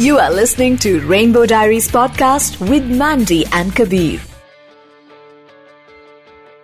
You are listening to Rainbow Diaries podcast with Mandy and Kabir.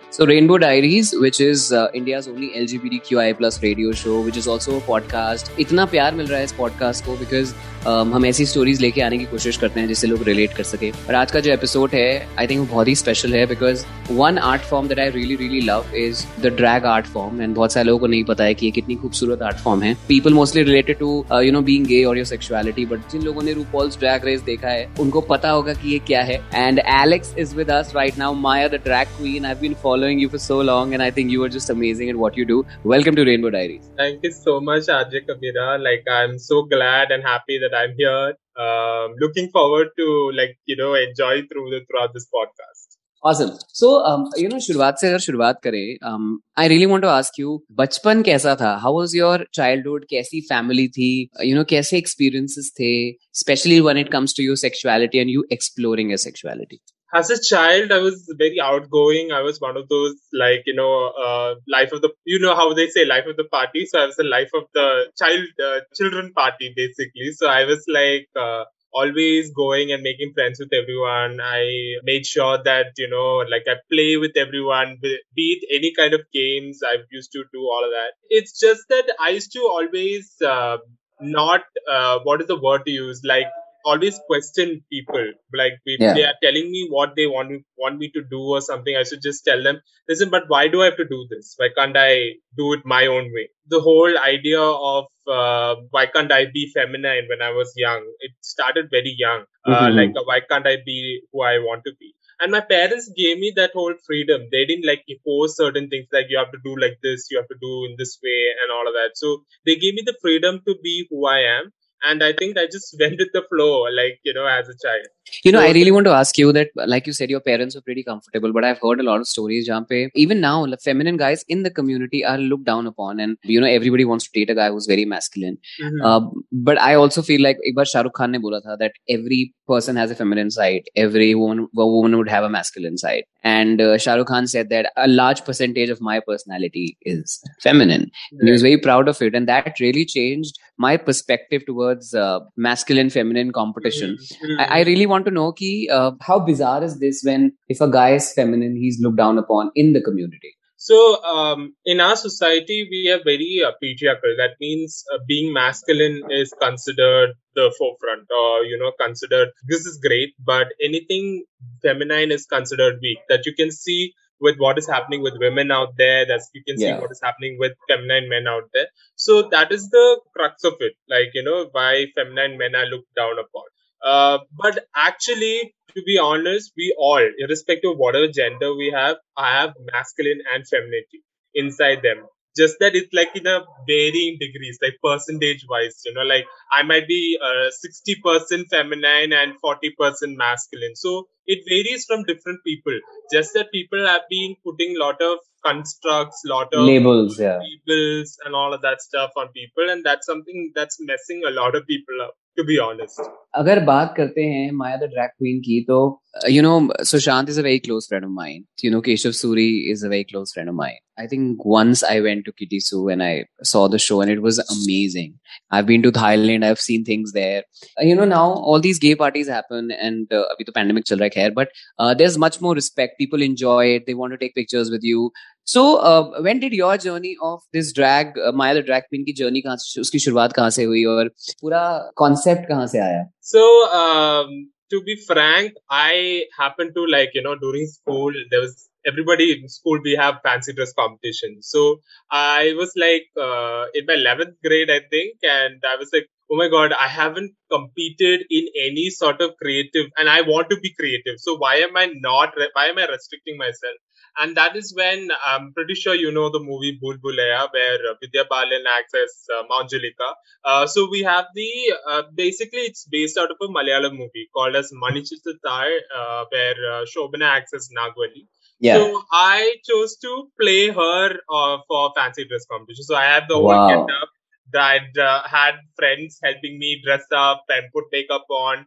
So, Rainbow Diaries, which is uh, India's only LGBTQI plus radio show, which is also a podcast. इतना प्यार मिल रहा है इस podcast को because um, हम ऐसी stories लेके आने की कोशिश करते हैं जिससे लोग रिलेट कर सके। और आज का जो एपिसोड है आई थिंक बहुत ही स्पेशल है because one art form that I really really love is the drag art form and बहुत सारे लोगों को नहीं पता है कि ये कितनी खूबसूरत आर्ट फॉर्म है। People mostly related to you know being गे और योर सेक्सुअलिटी बट जिन लोगों ने रूपॉल्स ड्रैग रेस देखा है उनको पता होगा कि ये क्या है। And Alex is with us right now Maya the drag queen I been following you for so long and I think you are just amazing at what you do welcome to rainbow diaries Thank you so much, Ajay Kabira. Like, I'm so glad and happy that I'm here. Um, looking forward to like you know enjoy through the throughout this podcast. Awesome. So, um, you know, शुरुआत से अगर शुरुआत करें, um, I really want to ask you, बचपन कैसा था? How was your childhood? कैसी family थी? You know, कैसे experiences थे? Especially when it comes to your sexuality and you exploring your sexuality. As a child, I was very outgoing. I was one of those like you know uh, life of the you know how they say life of the party. So I was the life of the child uh, children party basically. So I was like. Uh, always going and making friends with everyone. I made sure that, you know, like I play with everyone, be it any kind of games. I used to do all of that. It's just that I used to always uh, not, uh, what is the word to use? Like, always question people. Like, if Yeah. they are telling me what they want me, want me to do or something, I should just tell them, listen, but why do I have to do this? Why can't I do it my own way? The whole idea of uh, why can't I be feminine when I was young? It started very young. Uh, Mhm. like, uh, why can't I be who I want to be? And my parents gave me that whole freedom. They didn't like impose certain things like you have to do like this, you have to do in this way, and all of that. So they gave me the freedom to be who I am. And I think I just went with the flow, like, you know, as a child. You know, I So- really want to ask you that, like you said, your parents were pretty comfortable, but I've heard a lot of stories जहाँ पे even now, like, feminine guys in the community are looked down upon, and you know, everybody wants to date a guy who's very masculine. Mhm. Uh, but I also feel like एक बार शाहरुख खान ने बोला था that every person has a feminine side, every woman, a woman would have a masculine side, and uh, Shahrukh Khan said that a large percentage of my personality is feminine. And he was very proud of it, and that really changed my perspective towards uh, masculine feminine competition. Mhm. I, I really want to know ki, uh, how bizarre is this when if a guy is feminine, he's looked down upon in the community. So, um, in our society, we are very uh, patriarchal. That means uh, being masculine is considered the forefront, or you know, considered this is great, but anything feminine is considered weak. That you can see with what is happening with women out there. That you can see Yeah. what is happening with feminine men out there. So that is the crux of it. Like you know, why feminine men are looked down upon. Uh, but actually, to be honest, we all, irrespective of whatever gender we have, have masculine and femininity inside them. Just that it's like in a varying degrees, like percentage wise, you know, like I might be uh, 60% feminine and 40% masculine. So it varies from different people. Just that people have been putting a lot of constructs, lot of Labels, yeah. labels and all of that stuff on people. And that's something that's messing a lot of people up, to be honest. अगर बात करते हैं माया the drag queen की तो you know Sushant is a very close friend of mine you know Keshav Suri is a very close friend of mine I think once I went to Kitty Su and I saw the show and it was amazing I have been to Thailand I have seen things there you know now all these gay parties happen and अभी तो pandemic चल रहा है, खैर but there is much more respect people enjoy it they want to take pictures with you so when did your journey of this drag Maya the drag queen की जर्नी कहाँ से उसकी शुरुआत कहाँ से हुई और पूरा कॉन्सेप्ट कहाँ से आया So, um, to be frank, I happened to like, you know, during school, there was everybody in school, we have fancy dress competition. So I was like, uh, in my 11th grade, I think, and I was like, oh my God, I haven't competed in any sort of creative and I want to be creative. So why am I not, re- why am I restricting myself? And that is when I'm pretty sure you know the movie Bhool Bhulaiyaa, where uh, Vidya Balan acts as uh. Uh, so we have the uh, basically it's based out of a Malayalam movie called as Manichittar, uh, where uh, Shobana acts as Nagavalli. Yeah. So I chose to play her uh, for fancy dress competition. So I had the Wow. whole get up. That uh, had friends helping me dress up and put makeup on,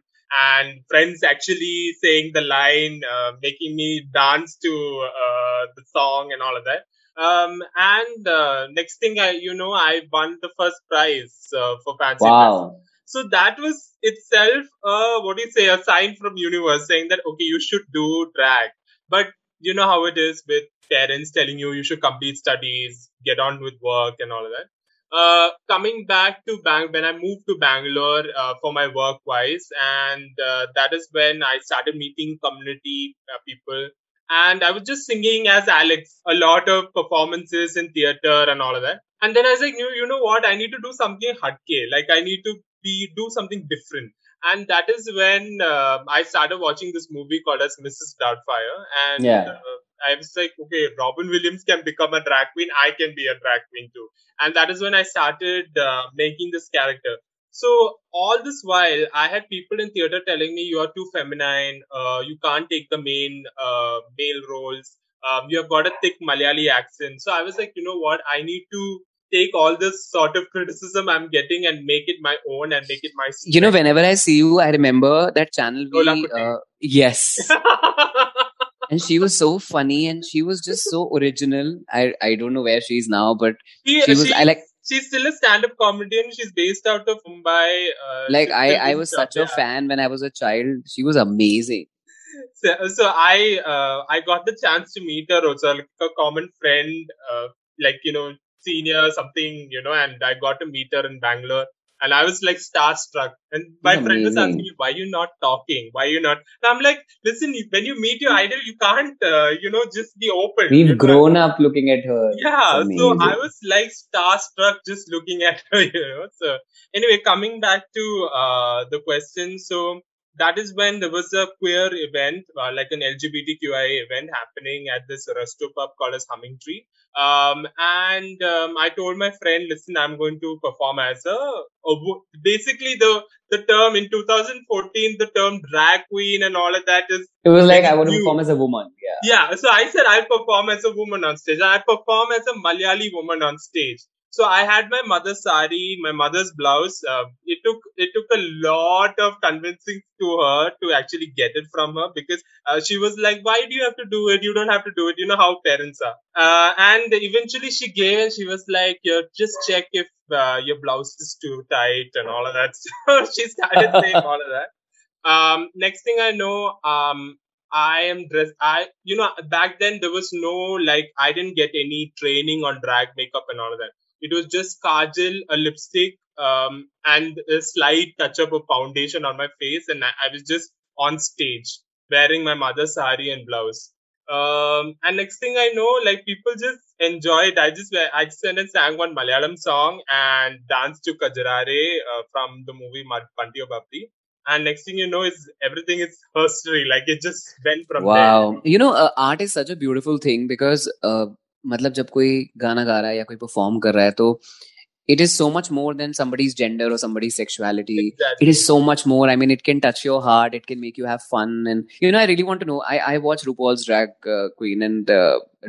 and friends actually saying the line, uh, making me dance to uh, the song and all of that. Um, and uh, next thing I, you know, I won the first prize uh, for fancy dress. Wow. So that was itself, what do you say, a sign from universe saying that, okay, you should do drag. But you know how it is with parents telling you you should complete studies, get on with work and all of that. Uh, coming back to Bang, when I moved to Bangalore uh, for my work wise, and uh, that is when I started meeting community uh, people. And I was just singing as Alex, a lot of performances in theater and all of that. And then I was like, you, you know what? I need to do something hatke. Like I need to be do something different. And that is when uh, I started watching this movie called as Mrs. Doubtfire. And Yeah. I was like, okay, Robin Williams can become a drag queen. I can be a drag queen too. And that is when I started uh, making this character. So all this while, I had people in theater telling me you are too feminine. Uh, you can't take the main uh, male roles. Um, you have got a thick Malayali accent. So I was like, you know what? I need to take all this sort of criticism I'm getting and make it my own and make it my. You know, whenever I see you, I remember that channel. We, uh, yes. and she was so funny and she was just so original. I, I don't know where she is now, but she, she was- I like- She's still a stand-up comedian. She's based out of Mumbai. Uh, like I, I was such a yeah. fan when I was a child. She was amazing. So, so I uh, I got the chance to meet her also, like a common friend, uh, like you know senior something, you know, and I got to meet her in Bangalore, and I was like starstruck. And my friend was asking me, "Why you not talking? Why you not?" And I'm like, "Listen, when you meet your idol, you can't, uh, you know, just be open." We've know? grown up looking at her. Yeah, so. I was like starstruck just looking at her, you know. So anyway, coming back to uh, the question, so that is when there was a queer event, uh, like an LGBTQI event happening at this resto pub called as Humming Tree. Um, and um, I told my friend, listen, I'm going to perform as a, a basically the the term in 2014, the term drag queen and all of that is It was like I want to perform as a woman. Yeah. yeah, so I said I'll perform as a woman on stage. I perform as a Malayali woman on stage. So I had my mother's sari, my mother's blouse. Uh, it took it took a lot of convincing to her to actually get it from her because uh, she was like, "Why do you have to do it? You don't have to do it. You know how parents are." Uh, and eventually she gave, and she was like, "Yeah, just check if uh, your blouse is too tight and all of that." So she started saying all of that. Um, next thing I know, um, I am dressed. I, you know, back then there was no like I didn't get any training on drag makeup and all of that. It was just kajal, a lipstick, um, and a slight touch up of foundation on my face, and I, I was just on stage wearing my mother's sari and blouse. Um, and next thing I know, like people just enjoyed. I just I just went and sang one Malayalam song and danced to Kajra Re uh, from the movie Bunty Aur Babli. And next thing you know, is everything is history. Like it just went from there. Wow. You know, uh, art is such a beautiful thing because uh, मतलब जब कोई गाना गा रहा है या कोई perform कर रहा है तो it is so much more than somebody's gender और somebody's sexuality it is so much more I mean it can touch your heart it can make you have fun and you know I really want to know I I watch RuPaul's drag queen and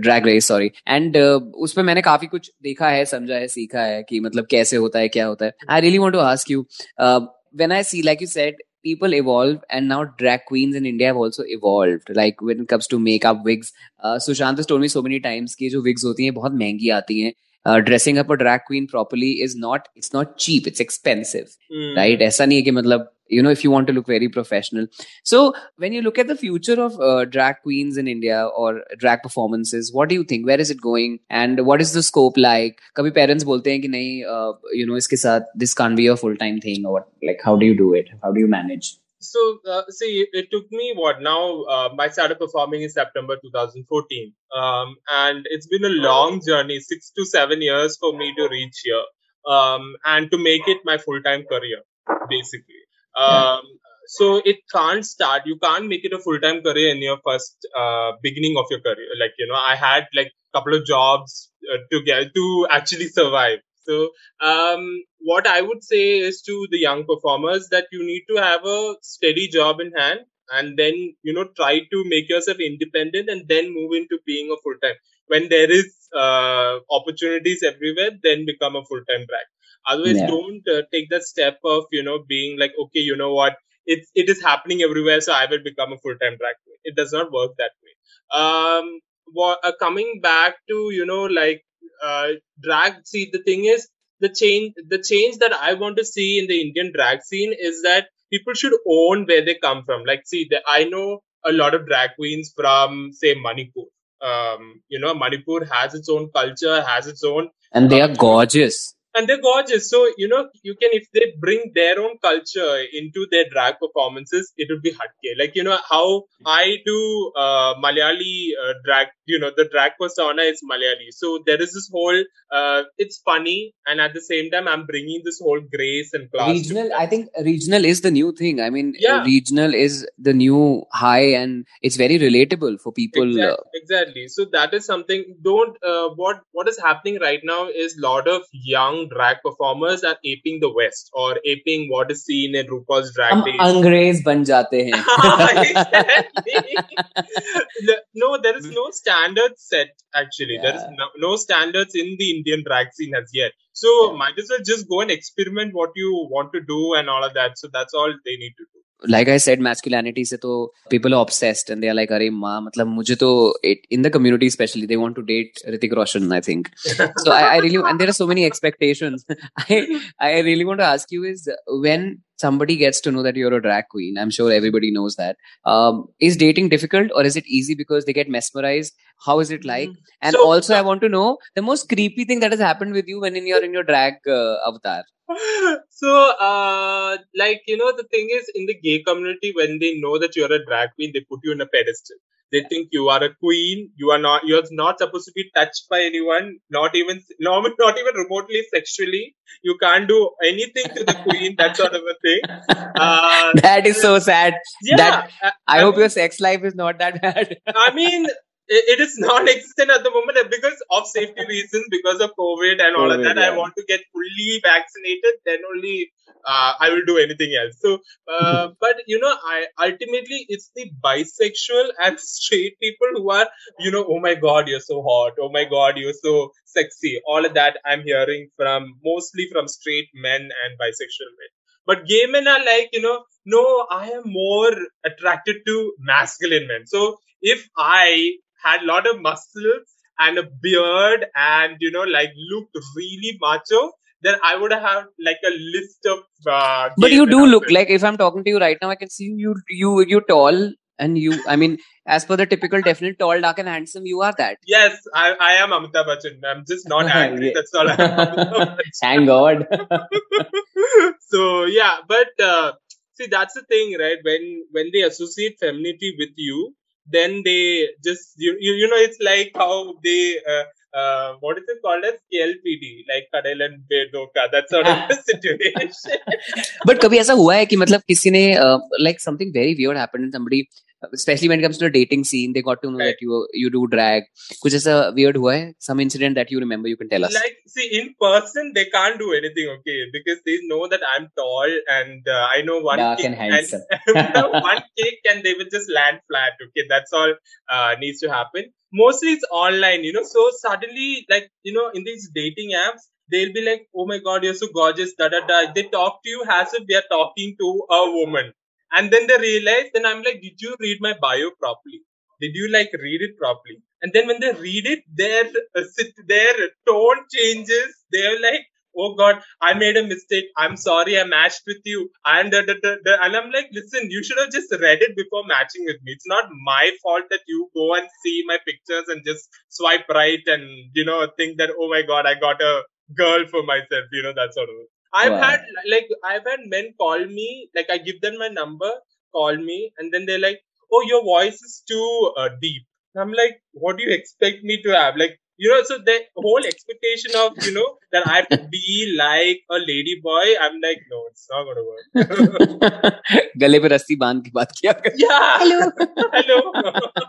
drag race sorry and उस पर मैंने काफ़ी कुछ देखा है, समझा है, सीखा है कि मतलब कैसे होता है, क्या होता है. I really want to ask you when I see like you set people evolve, and now drag queens in India have also evolved. Like when it comes to makeup, wigs. Uh, Sushant has told me so many times कि जो wigs होती हैं बहुत महँगी आती हैं. uh, dressing up a drag queen properly is not it's not cheap it's expensive mm. right? aisa nahi hai ki matlab you know if you want to look very professional. So when you look at the future of uh, drag queens in india or drag performances what do you think? Where is it going? And what is the scope like? Kabhi parents bolte hain ki nahi uh, you know iske saath this can't be a full time thing or like how do you do it? How do you manage? So, uh, see, it took me what now? Um, I started performing in September 2014, um, and it's been a long journey, six to seven years for me to reach here, um, and to make it my full-time career, basically. Um, so it can't start. You can't make it a full-time career in your first uh, beginning of your career. Like you know, I had like a couple of jobs uh, to get to actually survive. So um, what I would say is to the young performers that you need to have a steady job in hand and then, you know, try to make yourself independent and then move into being a full time. When there is uh, opportunities everywhere, then become a full time drag. Otherwise, Yeah. don't uh, take that step of, you know, being like, okay, you know what, it's, it is happening everywhere, so I will become a full time drag. It does not work that way. Um, what, uh, coming back to, you know, like, uh, drag, see, the thing is, the change the change that I want to see in the Indian drag scene is that people should own where they come from. Like, see, the, I know a lot of drag queens from say Manipur. Um, you know, Manipur has its own culture, has its own, and they are gorgeous and they're gorgeous. So you know, you can if they bring their own culture into their drag performances, it would be hatke. Like you know how I do uh, Malayali uh, drag. You know, the drag persona is Malayali. So there is this whole. Uh, it's funny, and at the same time, I'm bringing this whole grace and class. Regional, I think regional is the new thing. I mean, yeah. regional is the new high, and it's very relatable for people. Exactly. exactly. So that is something. Don't uh, what what is happening right now is a lot of young drag performers are aping the West or aping what is seen in RuPaul's Drag Race. अंग्रेज बन जाते हैं. no, there is no standard set actually. Yeah. There is no, no, standards in the Indian drag scene as yet. So yeah. might as well just go and experiment what you want to do and all of that. So that's all they need to do. like I said, masculinity So, people are obsessed and they are like, "Arey ma, matlab mujhe to in the community especially they want to date Hrithik Roshan." I think so. I really and there are so many expectations. I I really want to ask you is when somebody gets to know that you're a drag queen. I'm sure everybody knows that. Um, is dating difficult or is it easy because they get mesmerized? How is it like? And so, also i want to know the most creepy thing that has happened with you when in your in your drag uh, avatar. So uh, like you know the thing is in the gay community when they know that you're a drag queen they put you in a pedestal they think you are a queen you are not you're not supposed to be touched by anyone not even no, not even remotely sexually. You can't do anything to the queen that sort of a thing. Uh, that is so sad. Yeah that, i, I, I hope your sex life is not that bad. I mean it is non-existent at the moment because of safety reasons, because of COVID and all COVID, of that. Yeah. I want to get fully vaccinated, then only uh, I will do anything else. So, uh, but you know, I ultimately it's the bisexual and straight people who are, you know, oh my god, you're so hot. Oh my god, you're so sexy. All of that I'm hearing from mostly from straight men and bisexual men. But gay men are like, you know, no, I am more attracted to masculine men. So if I had a lot of muscles and a beard and you know like looked really macho then I would have like a list of. Uh, but you do look like if I'm talking to you right now, I can see you. You you tall and you. I mean, as per the typical definite tall, dark, and handsome, you are that. Yes, I, I am Amitabh Bachchan. I'm just not angry. That's all. I am. Thank God. so yeah, but uh, see, that's the thing, right? When when they associate femininity with you, then they just you you, you know it's like how they uh, uh, what is it called as KLPD like Kadel and Bedoka that sort of situation but कभी ऐसा हुआ है कि मतलब किसी ने uh, like something very weird happened and somebody especially when it comes to the dating scene they got to know right. that you you do drag कुछ ऐसा weird हुआ है some incident that you remember you can tell us like see in person they can't do anything okay because they know that I'm tall and uh, I know one Dark kick and handsome. and one kick and they will just land flat okay that's all uh, needs to happen mostly it's online you know so suddenly like you know in these dating apps they'll be like oh my god you're so gorgeous da da da they talk to you as if they're talking to a woman and then they realize, then I'm like, did you read my bio properly? Did you like read it properly? And then when they read it, their uh, sit their tone changes. They're like, oh God, I made a mistake. I'm sorry, I matched with you. And da, da, da. and I'm like, listen, you should have just read it before matching with me. It's not my fault that you go and see my pictures and just swipe right and you know think that oh my God, I got a girl for myself. You know that sort of. I've wow. had like I've had men call me, like I give them my number, call me, and then they're like, "Oh, your voice is too uh, deep." And I'm like, "What do you expect me to have?" Like, you know, so the whole expectation of you know that I have to be like a lady boy. I'm like, no, it's not gonna work. गले पे रस्सी बांध के बात किया Yeah. Hello. Hello.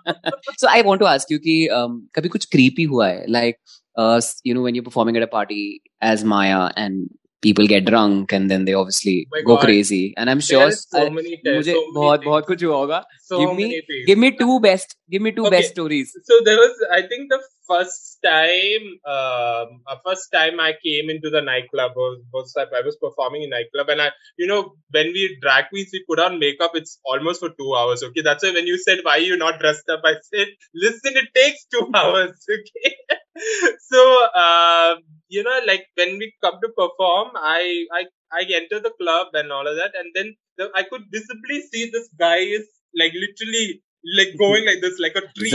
so I want to ask you कि um, कभी कुछ creepy हुआ है like uh, you know when you're performing at a party as Maya and people get drunk and then they obviously oh go crazy and i'm sure so I, many मुझे so बहुत बहुत कुछ हुआ होगा so give me give me two best give me two okay. best stories so there was i think the first time um uh, first time i came into the nightclub was, was i was performing in nightclub and i you know when we drag queens we put on makeup it's almost for two hours okay that's why when you said why you not dressed up i said listen it takes two hours okay so uh, you know, like when we come to perform, I I I enter the club and all of that, and then the, I could visibly see this guy is like literally like going like this, like a tree.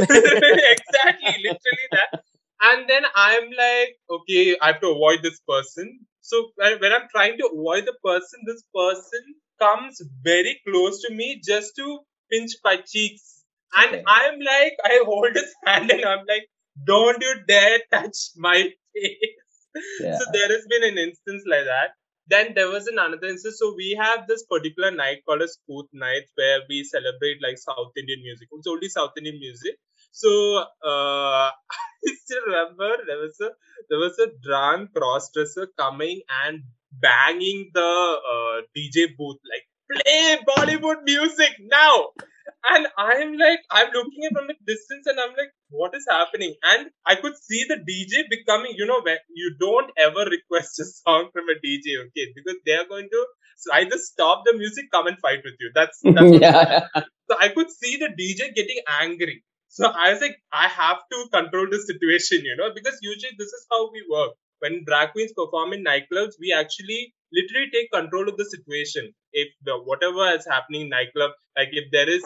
exactly, literally that. And then I'm like, okay, I have to avoid this person. So when I'm trying to avoid the person, this person comes very close to me just to pinch my cheeks. And okay. I'm like, I hold his hand and I'm like, don't you dare touch my face. Yeah. So there has been an instance like that. Then there was another instance. So we have this particular night called a Spooth night where we celebrate like South Indian music. It's only South Indian music. So uh, I still remember there was a there was a drunk crossdresser coming and banging the uh, DJ booth like play Bollywood music now. And I'm like, I'm looking at from a distance and I'm like, what is happening? And I could see the DJ becoming, you know, when you don't ever request a song from a DJ, okay? Because they're going to either stop the music, come and fight with you. That's, that's yeah. So I could see the DJ getting angry. So I was like, I have to control the situation, you know, because usually this is how we work. When drag queens perform in nightclubs, we actually literally take control of the situation. If the whatever is happening in nightclub, like if there is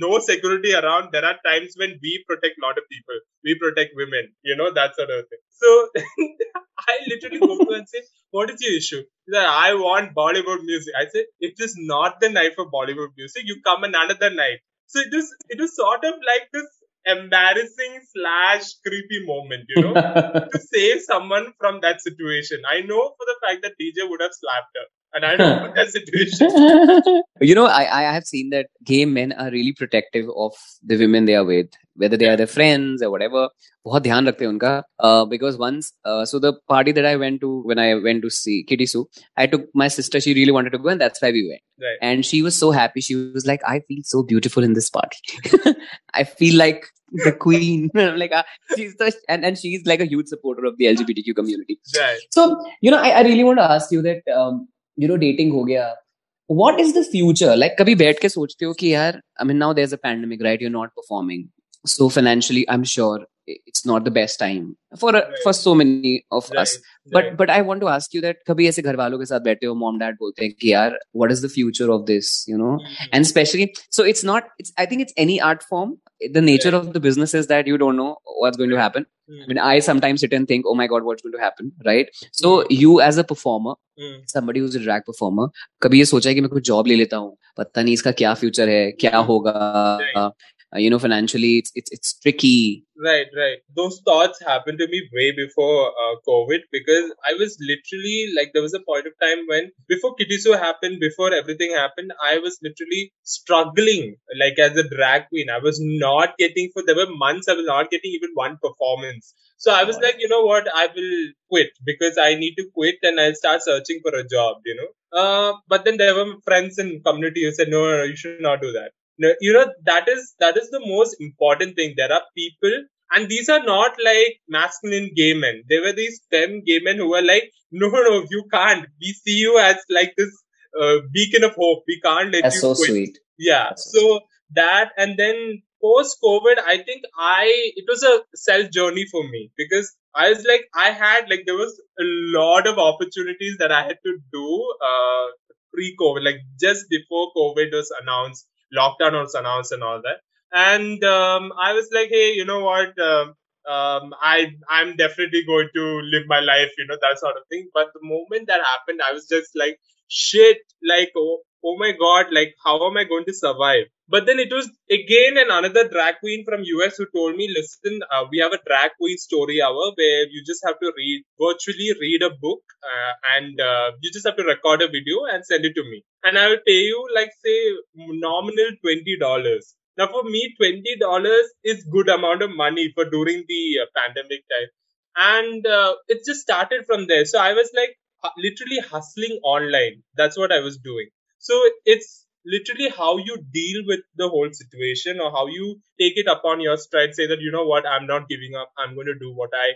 no security around, there are times when we protect a lot of people. We protect women, you know, that sort of thing. So I literally go to and say, what is your issue? Said, I want Bollywood music. I said, it is not the night for Bollywood music. You come another night. So it was it was sort of like this embarrassing slash creepy moment, you know, to save someone from that situation. I know for the fact that DJ would have slapped her. And I know that situation. You know, I, I have seen that gay men are really protective of the women they are with, whether they are their friends or whatever bahut dhyan बहुत ध्यान रखते because once uh, so the party that i went to when i went to see kitty su i took my sister she really wanted to go and that's why we went right. and she was so happy she was like i feel so beautiful in this party i feel like the queen like uh, she's the and, and she's like a huge supporter of the lgbtq community right. so you know I, I really want to ask you that um, you know dating ho gaya what is the future like kabhi baith ke sochte ho ki yaar i mean now there's a pandemic right you're not performing so financially i'm sure it's not the best time for right. for so many of right. us but right. but i want to ask you that kabhi aise ghar walon ke sath baithte ho mom dad bolte hain ki yaar what is the future of this you know mm-hmm. and especially so it's not it's i think it's any art form the nature of the business is that you don't know what's going to happen mm. i mean i sometimes sit and think oh my god what's going to happen right so mm. you as a performer mm. somebody who's a drag performer kabhi ye socha hai ki main kuch job le leta hu pata nahi iska kya future hai kya hoga uh, you know financially it's, it's it's tricky. Right right. Those thoughts happened to me way before uh, covid because i was literally like there was a point of time when before Kitty Su happened before everything happened i was literally struggling like as a drag queen. I was not getting for there were months i was not getting even one performance. So I was like, you know what, I will quit because I need to quit and I'll start searching for a job, you know. Uh, but then there were friends in community who said, no, no, you should not do that you know that is that is the most important thing. There are people and these are not like masculine gay men. They were these femme gay men who were like no no you can't. We see you as like this uh, beacon of hope. We can't let That's you so quit. sweet. Yeah That's so, so that and then post covid i think i it was a self journey for me because i was like i had like there was a lot of opportunities that i had to do uh pre covid like just before covid was announced lockdown was announced and all that. And um, I was like, hey, you know what? Um, um, I I'm definitely going to live my life, you know, that sort of thing. But the moment that happened, I was just like, shit, like oh, oh my god, like how am I going to survive? But then it was again and another drag queen from US who told me, listen, uh, we have a drag queen story hour where you just have to read, virtually read a book uh, and uh, you just have to record a video and send it to me. And I will pay you like say nominal $20. Now for me, $20 is good amount of money for during the uh, pandemic time. And uh, it just started from there. So I was like literally hustling online. That's what I was doing. So it's literally how you deal with the whole situation or how you take it upon your stride say that you know what? I'm not giving up. I'm going to do what i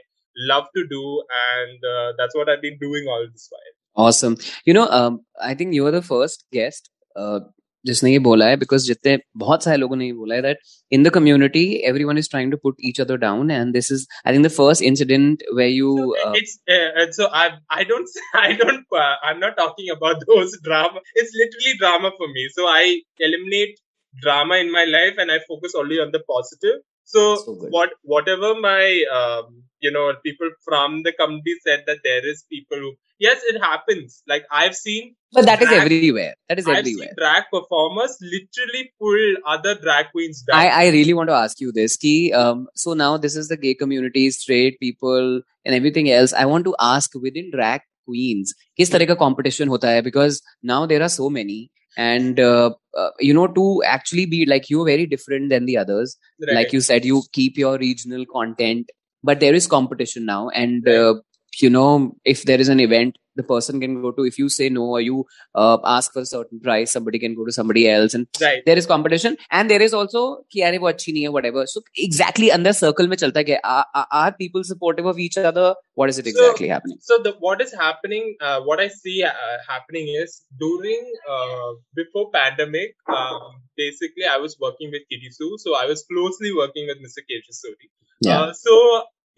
love to do and uh, that's what i've been doing all this while. Awesome. You know um, i think you were the first guest uh, जिसने ये बोला है because जितने बहुत सारे लोगों ने ये बोला है that in the community everyone is trying to put each other down and this is I think the first incident where you So it's uh, so I I don't I don't uh, I'm not talking about those drama. It's literally drama for me. So I eliminate drama in my life and I focus only on the positive. So, So good. what whatever my um, you know people from the community said that there is people who yes it happens. Like I've seen but that is drag- everywhere that is I've everywhere seen drag performers literally pull other drag queens down. I, I really want to ask you this ki, um, so now this is the gay community straight people and everything else i want to ask within drag queens किस तरह का competition होता है because now there are so many and uh, uh, you know to actually be like you're very different than the others Right. like you said you keep your regional content but there is competition now and Right. uh, you know if there is an event the person can go to if you say no or you uh, ask for a certain price somebody can go to somebody else and right. there is competition and there is also ki are wo achhi whatever so exactly under circle mein chalta hai are, are people supportive of each other what is it exactly happening so the, what is happening uh, what i see uh, happening is during uh, before pandemic um, basically i was working with Kitty Su so i was closely working with mr Keshav Suri yeah. Uh, so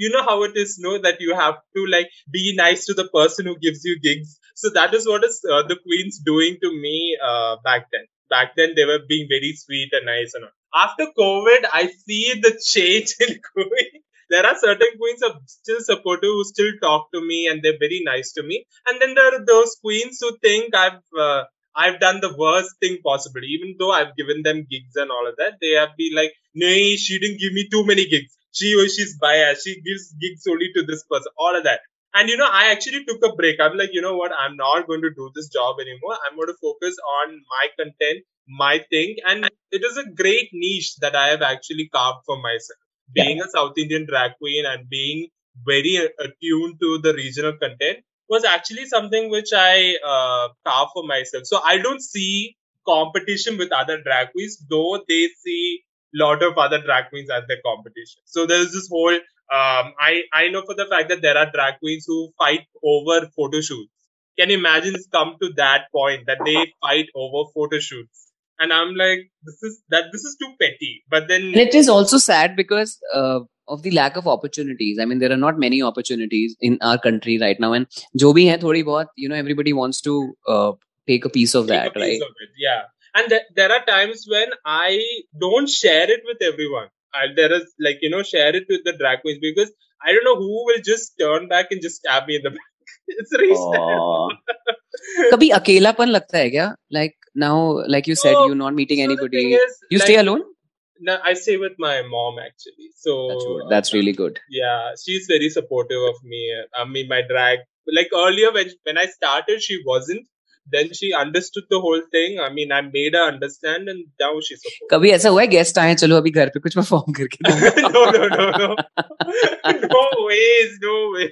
you know how it is, no, that you have to like be nice to the person who gives you gigs. So that is what is uh, the Queens doing to me uh, back then. Back then they were being very sweet and nice and all. After COVID, I see the change in Queens. There are certain queens are still supportive, who still talk to me, and they're very nice to me. And then there are those queens who think I've uh, I've done the worst thing possible, even though I've given them gigs and all of that. They have been like, "No, she didn't give me too many gigs. She or she's biased. She gives gigs only to this person." All of that. And you know, I actually took a break. I'm like, you know what? I'm not going to do this job anymore. I'm going to focus on my content, my thing, and it is a great niche that I have actually carved for myself. Being a South Indian drag queen and being very attuned to the regional content was actually something which I uh, carved for myself. So I don't see competition with other drag queens, though they see lot of other drag queens as their competition. So there's this whole um, I I know for the fact that there are drag queens who fight over photo shoots. Can you imagine it's come to that point that they fight over photo shoots? And I'm like, this is that this is too petty. But then and it is also sad because uh, of the lack of opportunities i mean there are not many opportunities in our country right now and जो भी है थोड़ी बहुत you know everybody wants to uh, take a piece of take that a piece right of it. Yeah. And th- there are times when I don't share it with everyone. I, there is like, you know, share it with the drag queens because I don't know who will just turn back and just stab me in the back. it's really sad. कभी अकेलापन लगता है क्या like now like you said No. you're not meeting So the anybody thing is, you like, stay alone No, I stay with my mom actually. So that's good that's really good yeah, she's very supportive of me. I mean, my drag. Like earlier when when I started, she wasn't. then she understood the whole thing. I mean, I made her understand, and now she's. Supportive. कभी ऐसा हुआ है guest आए चलो अभी घर पे कुछ परफॉर्म करके no no no no no ways no way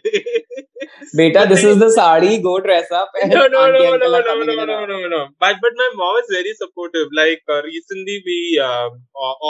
बेटा this is the sari go dress up and. no no no no no no no no no but but my mom is very supportive like uh, recently we uh,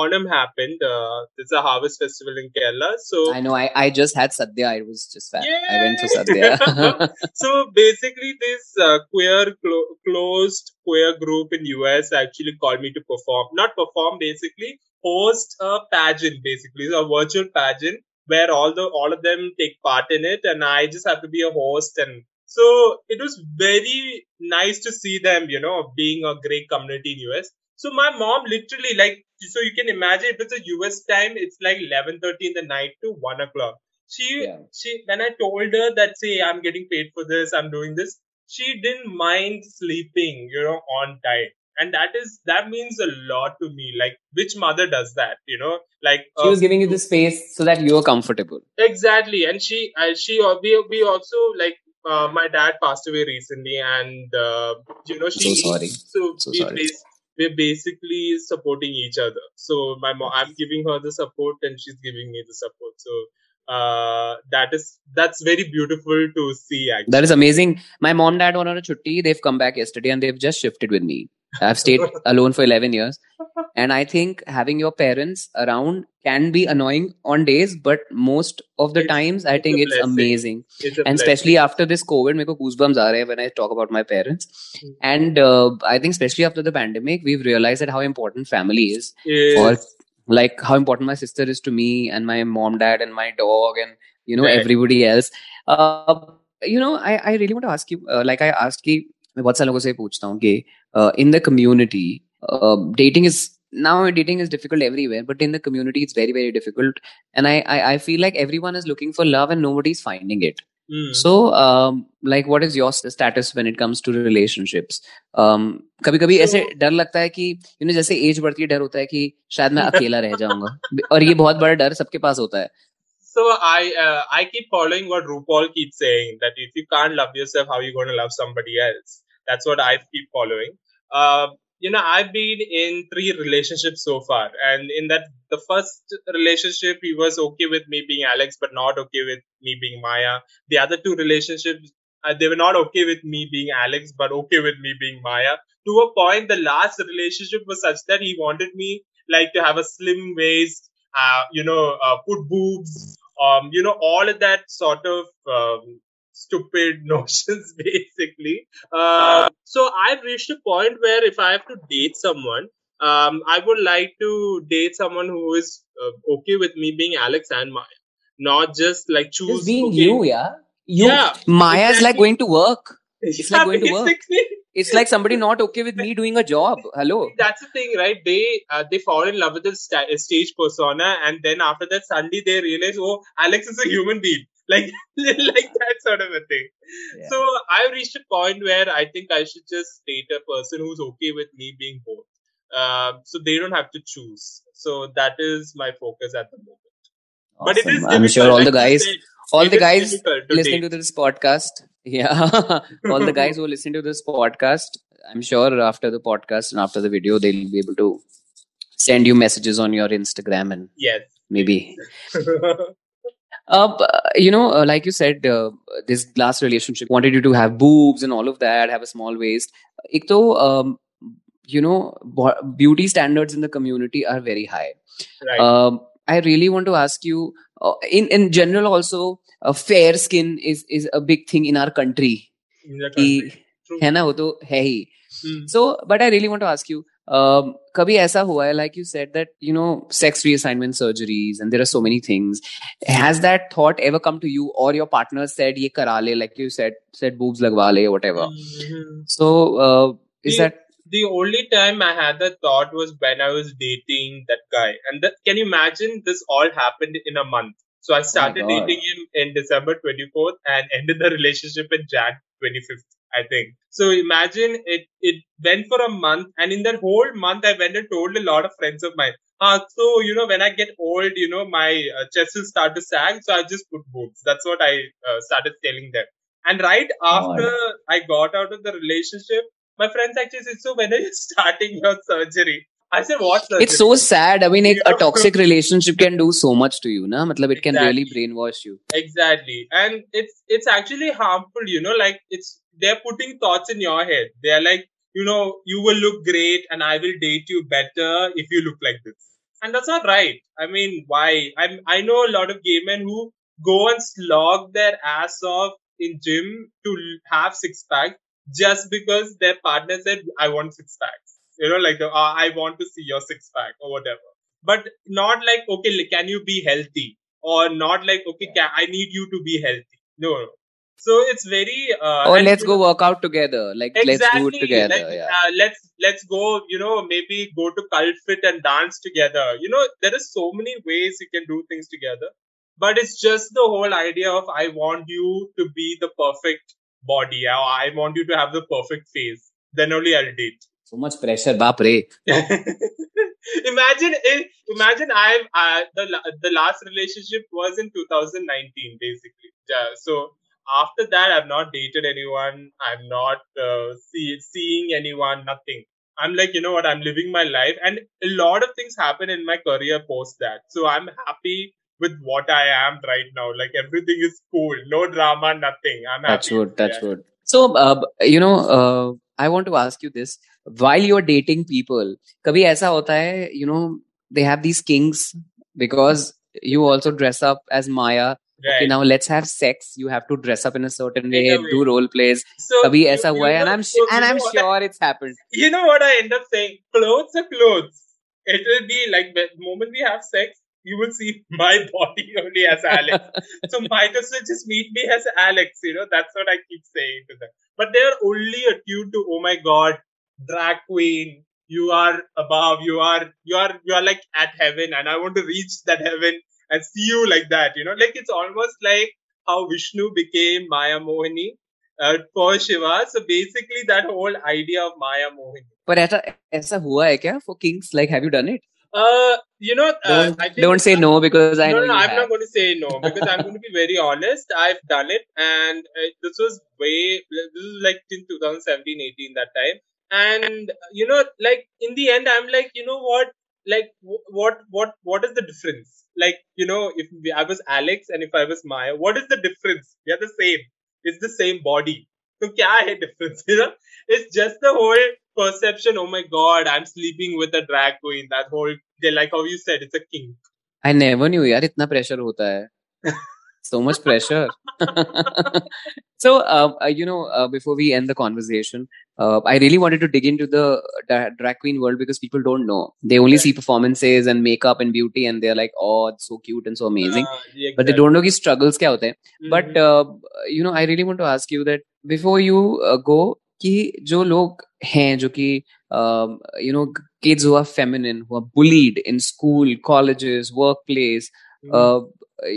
Onam happened uh, there's a harvest festival in Kerala so I know I I just had sadhya I was just that Yay! I went to sadhya so basically this uh, queer clo- closed queer group in US actually called me to perform. Not perform, basically host a pageant. Basically, a virtual pageant where all the all of them take part in it, and I just have to be a host. And so it was very nice to see them, you know, being a great community in US. So my mom literally like so you can imagine if it's a US time, it's like eleven thirty in the night to one o'clock. She Yeah. she when I told her that say I'm getting paid for this, I'm doing this, she didn't mind sleeping, you know, on time. And that is that means a lot to me. Like which mother does that, you know? Like she uh, was giving you the space so that you were comfortable exactly and she uh, she uh, we, we also like uh, my dad passed away recently and uh, you know she So sorry. so, So we sorry. bas- we're basically supporting each other so my mom i'm giving her the support and she's giving me the support so uh, that is that's very beautiful to see. Actually. That is amazing. My mom dad went on a chutti. They've come back yesterday and they've just shifted with me. I've stayed alone for 11 years. And I think having your parents around can be annoying on days, but most of the it's, times, I think it's, amazing. It's and blessing. especially after this COVID, meko goosebumps are when I talk about my parents. Mm-hmm. And uh, I think especially after the pandemic, we've realized that how important family is yes. for like how important my sister is to me and my mom, dad, and my dog, and you know Right. everybody else. Uh, you know, I, I really want to ask you, uh, like I asked कि मैं बहुत सारे लोगों से पूछता हूँ कि uh, in the community, uh, dating is now dating is difficult everywhere, but in the community it's very very difficult, and I I, I feel like everyone is looking for love and nobody's finding it. Hmm. So, um, like, what is your s- status when it comes to relationships? Um, कभी कभी ऐसे डर लगता है कि you know, जैसे as बढ़ती है डर होता है कि शायद मैं अकेला रह जाऊँगा और ये बहुत बड़ा डर सबके पास होता है So I uh, I keep following what RuPaul keeps saying that if you can't love yourself, how are you going to love somebody else? That's what I keep following. Uh, you know, I've been in three relationships so far, and in that the first relationship, he was okay with me being Alex, but not okay with me being Maya. The other two relationships, uh, they were not okay with me being Alex, but okay with me being Maya. To a point, the last relationship was such that he wanted me like to have a slim waist, uh, you know, uh, put boobs, um, you know, all of that sort of um, stupid notions, basically. Uh, so I've reached a point where if I have to date someone, um, I would like to date someone who is uh, okay with me being Alex and Maya, not just like choose just being okay, you yeah you Yeah, Maya's exactly. like going to work It's like going to work. It's like somebody not okay with me doing a job hello that's the thing, right? They uh, they fall in love with the sta- stage persona, and then after that, suddenly they realize, oh, Alex is a human being, like like that sort of a thing. Yeah. So I've reached a point where I think I should just date a person who's okay with me being both. Um, so they don't have to choose. So that is my focus at the moment. But it is Awesome. i'm sure all the like you guys all it the guys to listening date. to this podcast yeah all the guys who listen to this podcast i'm sure after the podcast and after the video they'll be able to send you messages on your instagram and Yes. maybe uh, you know uh, like you said uh, this last relationship wanted you to have boobs and all of that have a small waist ek to um, you know beauty standards in the community are very high right. um, I really want to ask you, uh, in in general, also, uh, fair skin is is a big thing in our country. In the कि country. True. है ना वो तो है ही. Hmm. So, but I really want to ask you, um, कभी ऐसा हुआ है, like you said that you know sex reassignment surgeries and there are so many things. Has that thought ever come to you or your partner said ये करा ले, like you said said boobs लगवा ले whatever. Mhm. So, uh, is the- only time I had that thought was when I was dating that guy. And that, can you imagine this all happened in a month? So I started God. dating him in December 24th and ended the relationship in Jan 25th, I think. So imagine it, it went for a month and in that whole month I went and told a lot of friends of mine, ah, so, you know, when I get old, you know, my uh, chest will start to sag. So I just put boobs. That's what I uh, started telling them. And right after I got out of the relationship, my friends actually said, "So when are you starting your surgery?" I said, "What surgery?" it's so sad. I mean, a, toxic relationship can do so much to you, na? Matlab, it can really brainwash you. exactly, and it's it's actually harmful. You know, like it's they're putting thoughts in your head. They're like, you know, you will look great, and I will date you better if you look like this. And that's not right. I mean, why? I'm I know a lot of gay men who go and slog their ass off in gym to have six packs just because their partner said, "I want six packs." You know, like uh, I want to see your six pack or whatever. But not like okay, like, can you be healthy? Or not like okay, can, I need you to be healthy. No, no. So it's very. Uh, Or let's go know, work out together. Like let's do it together. Like, yeah. uh, let's let's go. You know, maybe go to cult fit and dance together. You know, there is so many ways you can do things together. But it's just the whole idea of I want you to be the perfect body. I, I want you to have the perfect face. Then only I'll date. So much pressure, baap re. imagine imagine I've uh, the the last relationship was in 2019 basically. Yeah, so after that I've not dated anyone. I'm not uh, see, seeing anyone. Nothing. I'm like you know what I'm living my life, and a lot of things happen in my career post that. So I'm happy with what I am right now. Like everything is cool, no drama, nothing. I'm that's happy. Good, that's good. That's good. So, uh, you know, uh, I want to ask you this: while you're dating people, kabhi aisa hota hai, you know, they have these kings because you also dress up as Maya. Right. Okay, now let's have sex. You have to dress up in a certain way, way. do role plays. So, Kabhi aisa hua hai, and I'm and I'm sure I, it's happened. You know what I end up saying? Clothes are clothes. It will be like the moment we have sex, you will see my body only as Alex. so might as well just meet me as Alex. You know, that's what I keep saying to them. But they're only attuned to, oh my god, drag queen. You are above. You are you are you are like at heaven, and I want to reach that heaven and see you like that. You know, like it's almost like how Vishnu became Maya Mohini uh, for Shiva. So basically, that whole idea of Maya Mohini. पर ऐसा ऐसा हुआ है क्या for kings? Like, have you done it? Uh, you know, uh, Don't, I think don't say no because I no, know no, I'm have. not going to say no because I'm going to be very honest. I've done it, and uh, this was way. This is like in 2017, 18 that time, and you know, like in the end, I'm like, you know what? Like, what, what, what is the difference? Like, you know, if I was Alex and if I was Maya, what is the difference? We are the same. It's the same body. So, क्या है difference? You know, it's just the whole perception. Oh my God, I'm sleeping with a drag queen. That whole, they like how you said, it's a king. I never knew यार इतना pressure होता है. so much pressure. so, uh, uh, you know, uh, before we end the conversation, uh, I really wanted to dig into the dra- drag queen world because people don't know. They only see performances and makeup and beauty, and they're like, "Oh, it's so cute and so amazing," Uh, yeah, but they don't know कि struggles क्या होते हैं. But uh, you know, I really want to ask you that before you uh, go, कि जो लोग हैं जो कि um, you know kids who are feminine, who are bullied in school, colleges, workplace, Mhm. uh,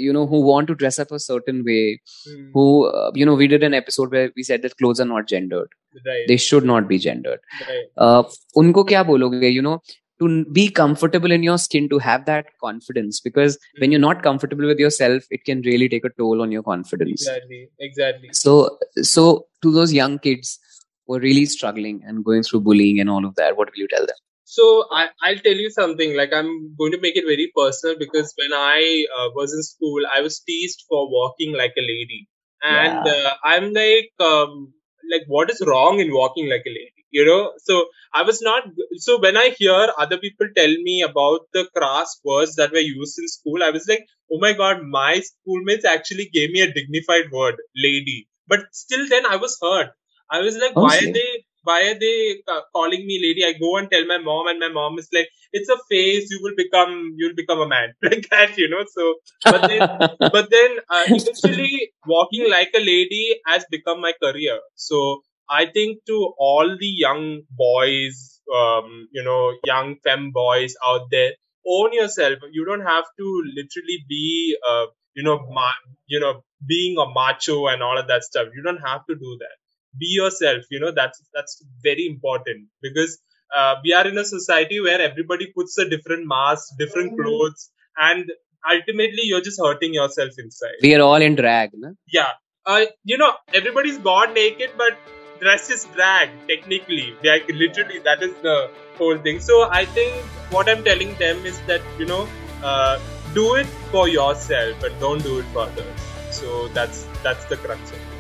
you know, who want to dress up a certain way, Mhm. who uh, you know, we did an episode where we said that clothes are not gendered; right, they should not be gendered. right. Uh, उनको क्या बोलोगे? You know. To be comfortable in your skin, to have that confidence, because when you're not comfortable with yourself, it can really take a toll on your confidence. Exactly, exactly. So, so to those young kids who are really struggling and going through bullying and all of that, what will you tell them? So I, I'll tell you something. Like I'm going to make it very personal because when I uh, was in school, I was teased for walking like a lady, and uh, I'm like, um, like what is wrong in walking like a lady? You know. So I was not. So when I hear other people tell me about the crass words that were used in school, I was like, oh my god, my schoolmates actually gave me a dignified word, lady. But still, then I was hurt. I was like, Oh, why are they why are they uh, calling me lady? I go and tell my mom, and my mom is like, "It's a phase. You will become, you'll become a man like that, you know." So, but then, but then, uh, eventually, walking like a lady has become my career. So, I think to all the young boys, um, you know, young fem boys out there, own yourself. You don't have to literally be, uh, you know, ma- you know, being a macho and all of that stuff. You don't have to do that be yourself you know that's that's very important because uh, we are in a society where everybody puts a different mask different clothes and ultimately you're just hurting yourself inside. We are all in drag, na? yeah. Uh, you know everybody's gone naked but dress is drag technically. Like literally that is the whole thing. So i think what i'm telling them is that you know uh, do it for yourself and don't do it for others. So that's that's the crux of it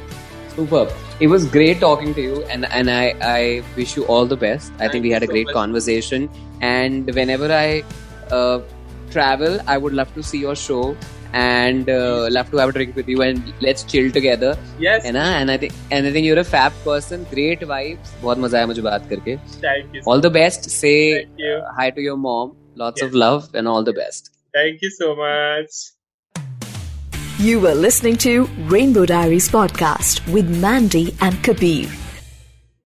Superb. It was great talking to you, and and I I wish you all the best. I Thank think we you had a so great much. conversation, and whenever I uh, travel, I would love to see your show and uh, love to have a drink with you and let's chill together. yes है ना? And I think and I think you're a fab person. Great vibes. बहुत मजा आया मुझे बात करके. thank you All the best. Say Thank you. uh, hi to your mom. Lots Yes. of love and all the best. Thank you so much. You were listening to Rainbow Diaries podcast with Mandy and Kabir.